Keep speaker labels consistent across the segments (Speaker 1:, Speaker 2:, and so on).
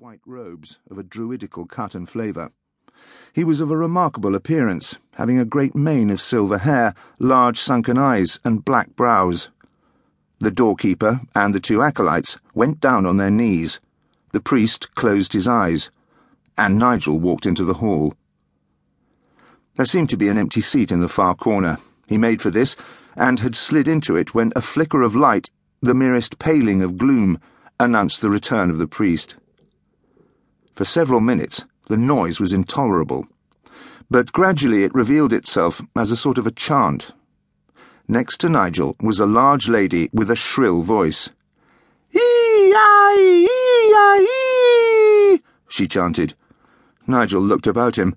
Speaker 1: white robes of a druidical cut and flavour. He was of a remarkable appearance, having a great mane of silver hair, large sunken eyes, and black brows. The doorkeeper and the two acolytes went down on their knees. The priest closed his eyes, and Nigel walked into the hall. There seemed to be an empty seat in the far corner. He made for this, and had slid into it when a flicker of light, the merest paling of gloom, announced the return of the priest. For several minutes, the noise was intolerable, but gradually it revealed itself as a sort of a chant. Next to Nigel was a large lady with a shrill voice.
Speaker 2: Ee-I,
Speaker 1: she chanted. Nigel looked about him.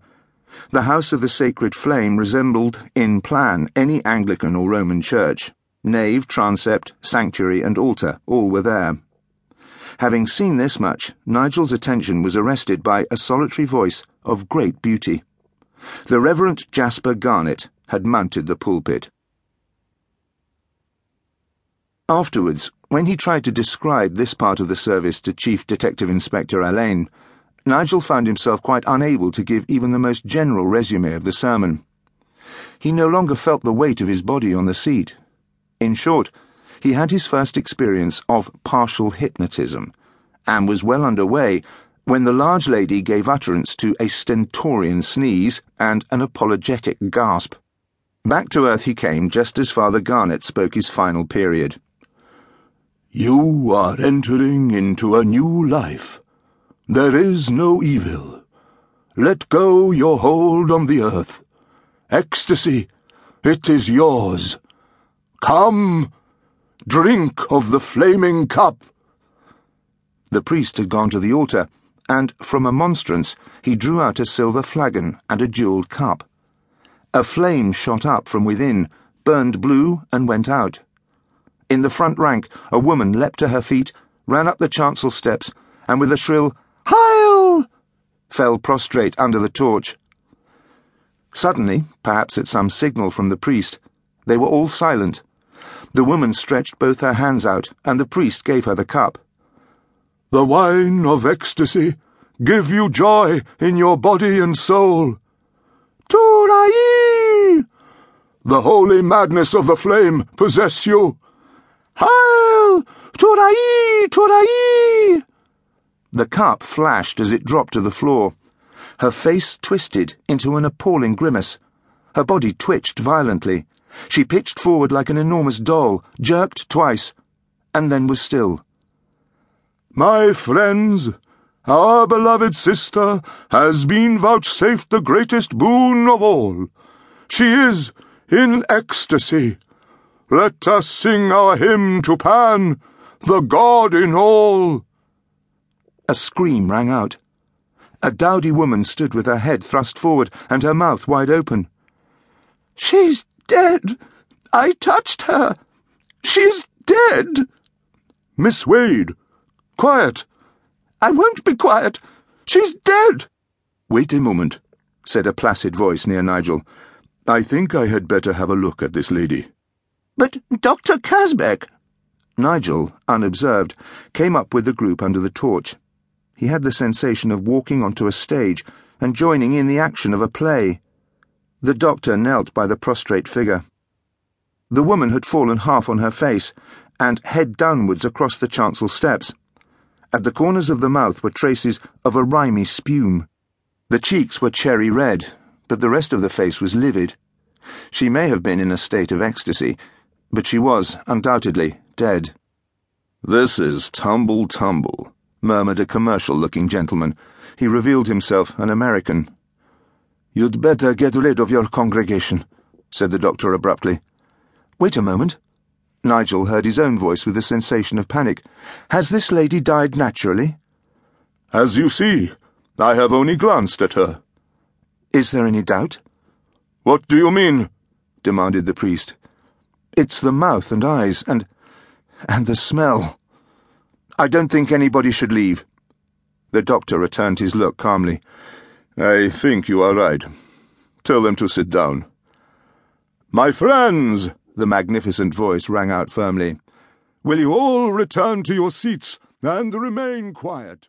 Speaker 1: The House of the Sacred Flame resembled, in plan, any Anglican or Roman church. Nave, transept, sanctuary, and altar, all were there. Having seen this much, Nigel's attention was arrested by a solitary voice of great beauty. The Reverend Jasper Garnette had mounted the pulpit. Afterwards, when he tried to describe this part of the service to Chief Detective Inspector Alleyn, Nigel found himself quite unable to give even the most general resume of the sermon. He no longer felt the weight of his body on the seat. In short, he had his first experience of partial hypnotism, and was well under way when the large lady gave utterance to a stentorian sneeze and an apologetic gasp. Back to earth he came just as Father Garnette spoke his final period.
Speaker 3: You are entering into a new life. There is no evil. Let go your hold on the earth. Ecstasy, it is yours. Come, Drink of the flaming cup.
Speaker 1: The priest had gone to the altar, and from a monstrance he drew out a silver flagon and a jewelled cup. A flame shot up from within, burned blue, and went out. In the front rank, a woman leapt to her feet, ran up the chancel steps, and with a shrill Heil! fell prostrate under the torch. Suddenly, perhaps at some signal from the priest, they were all silent the woman stretched both her hands out, and the priest gave her the cup.
Speaker 3: The wine of ecstasy give you joy in your body and soul. Turai! The holy madness of the flame possess you. Hail! Turai! Turai!
Speaker 1: The cup flashed as it dropped to the floor. Her face twisted into an appalling grimace. Her body twitched violently. She pitched forward like an enormous doll, jerked twice, and then was still.
Speaker 3: My friends, our beloved sister has been vouchsafed the greatest boon of all. She is in ecstasy. Let us sing our hymn to Pan, the god in all.
Speaker 1: A scream rang out. A dowdy woman stood with her head thrust forward and her mouth wide open.
Speaker 2: She's dead. I touched her. She's dead.
Speaker 3: Miss Wade, quiet.
Speaker 2: I won't be quiet. She's dead.
Speaker 1: Wait a moment, said a placid voice near Nigel. I think I had better have a look at this lady.
Speaker 2: But Dr. Casbeck.
Speaker 1: Nigel, unobserved, came up with the group under the torch. He had the sensation of walking onto a stage and joining in the action of a play. The doctor knelt by the prostrate figure. The woman had fallen half on her face, and head downwards across the chancel steps. At the corners of the mouth were traces of a rimy spume. The cheeks were cherry red, but the rest of the face was livid. She may have been in a state of ecstasy, but she was, undoubtedly, dead.
Speaker 4: This is tumble tumble, murmured a commercial looking gentleman.
Speaker 1: He revealed himself an American. You'd better get rid of your congregation, said the doctor abruptly. Wait a moment. Nigel heard his own voice with a sensation of panic. Has this lady died naturally?
Speaker 3: As you see, I have only glanced at her.
Speaker 1: Is there any doubt?
Speaker 3: What do you mean?
Speaker 1: demanded the priest. It's the mouth and eyes, and. and the smell. I don't think anybody should leave. The doctor returned his look calmly.
Speaker 3: I think you are right. Tell them to sit down. My friends, the magnificent voice rang out firmly, will you all return to your seats and remain quiet?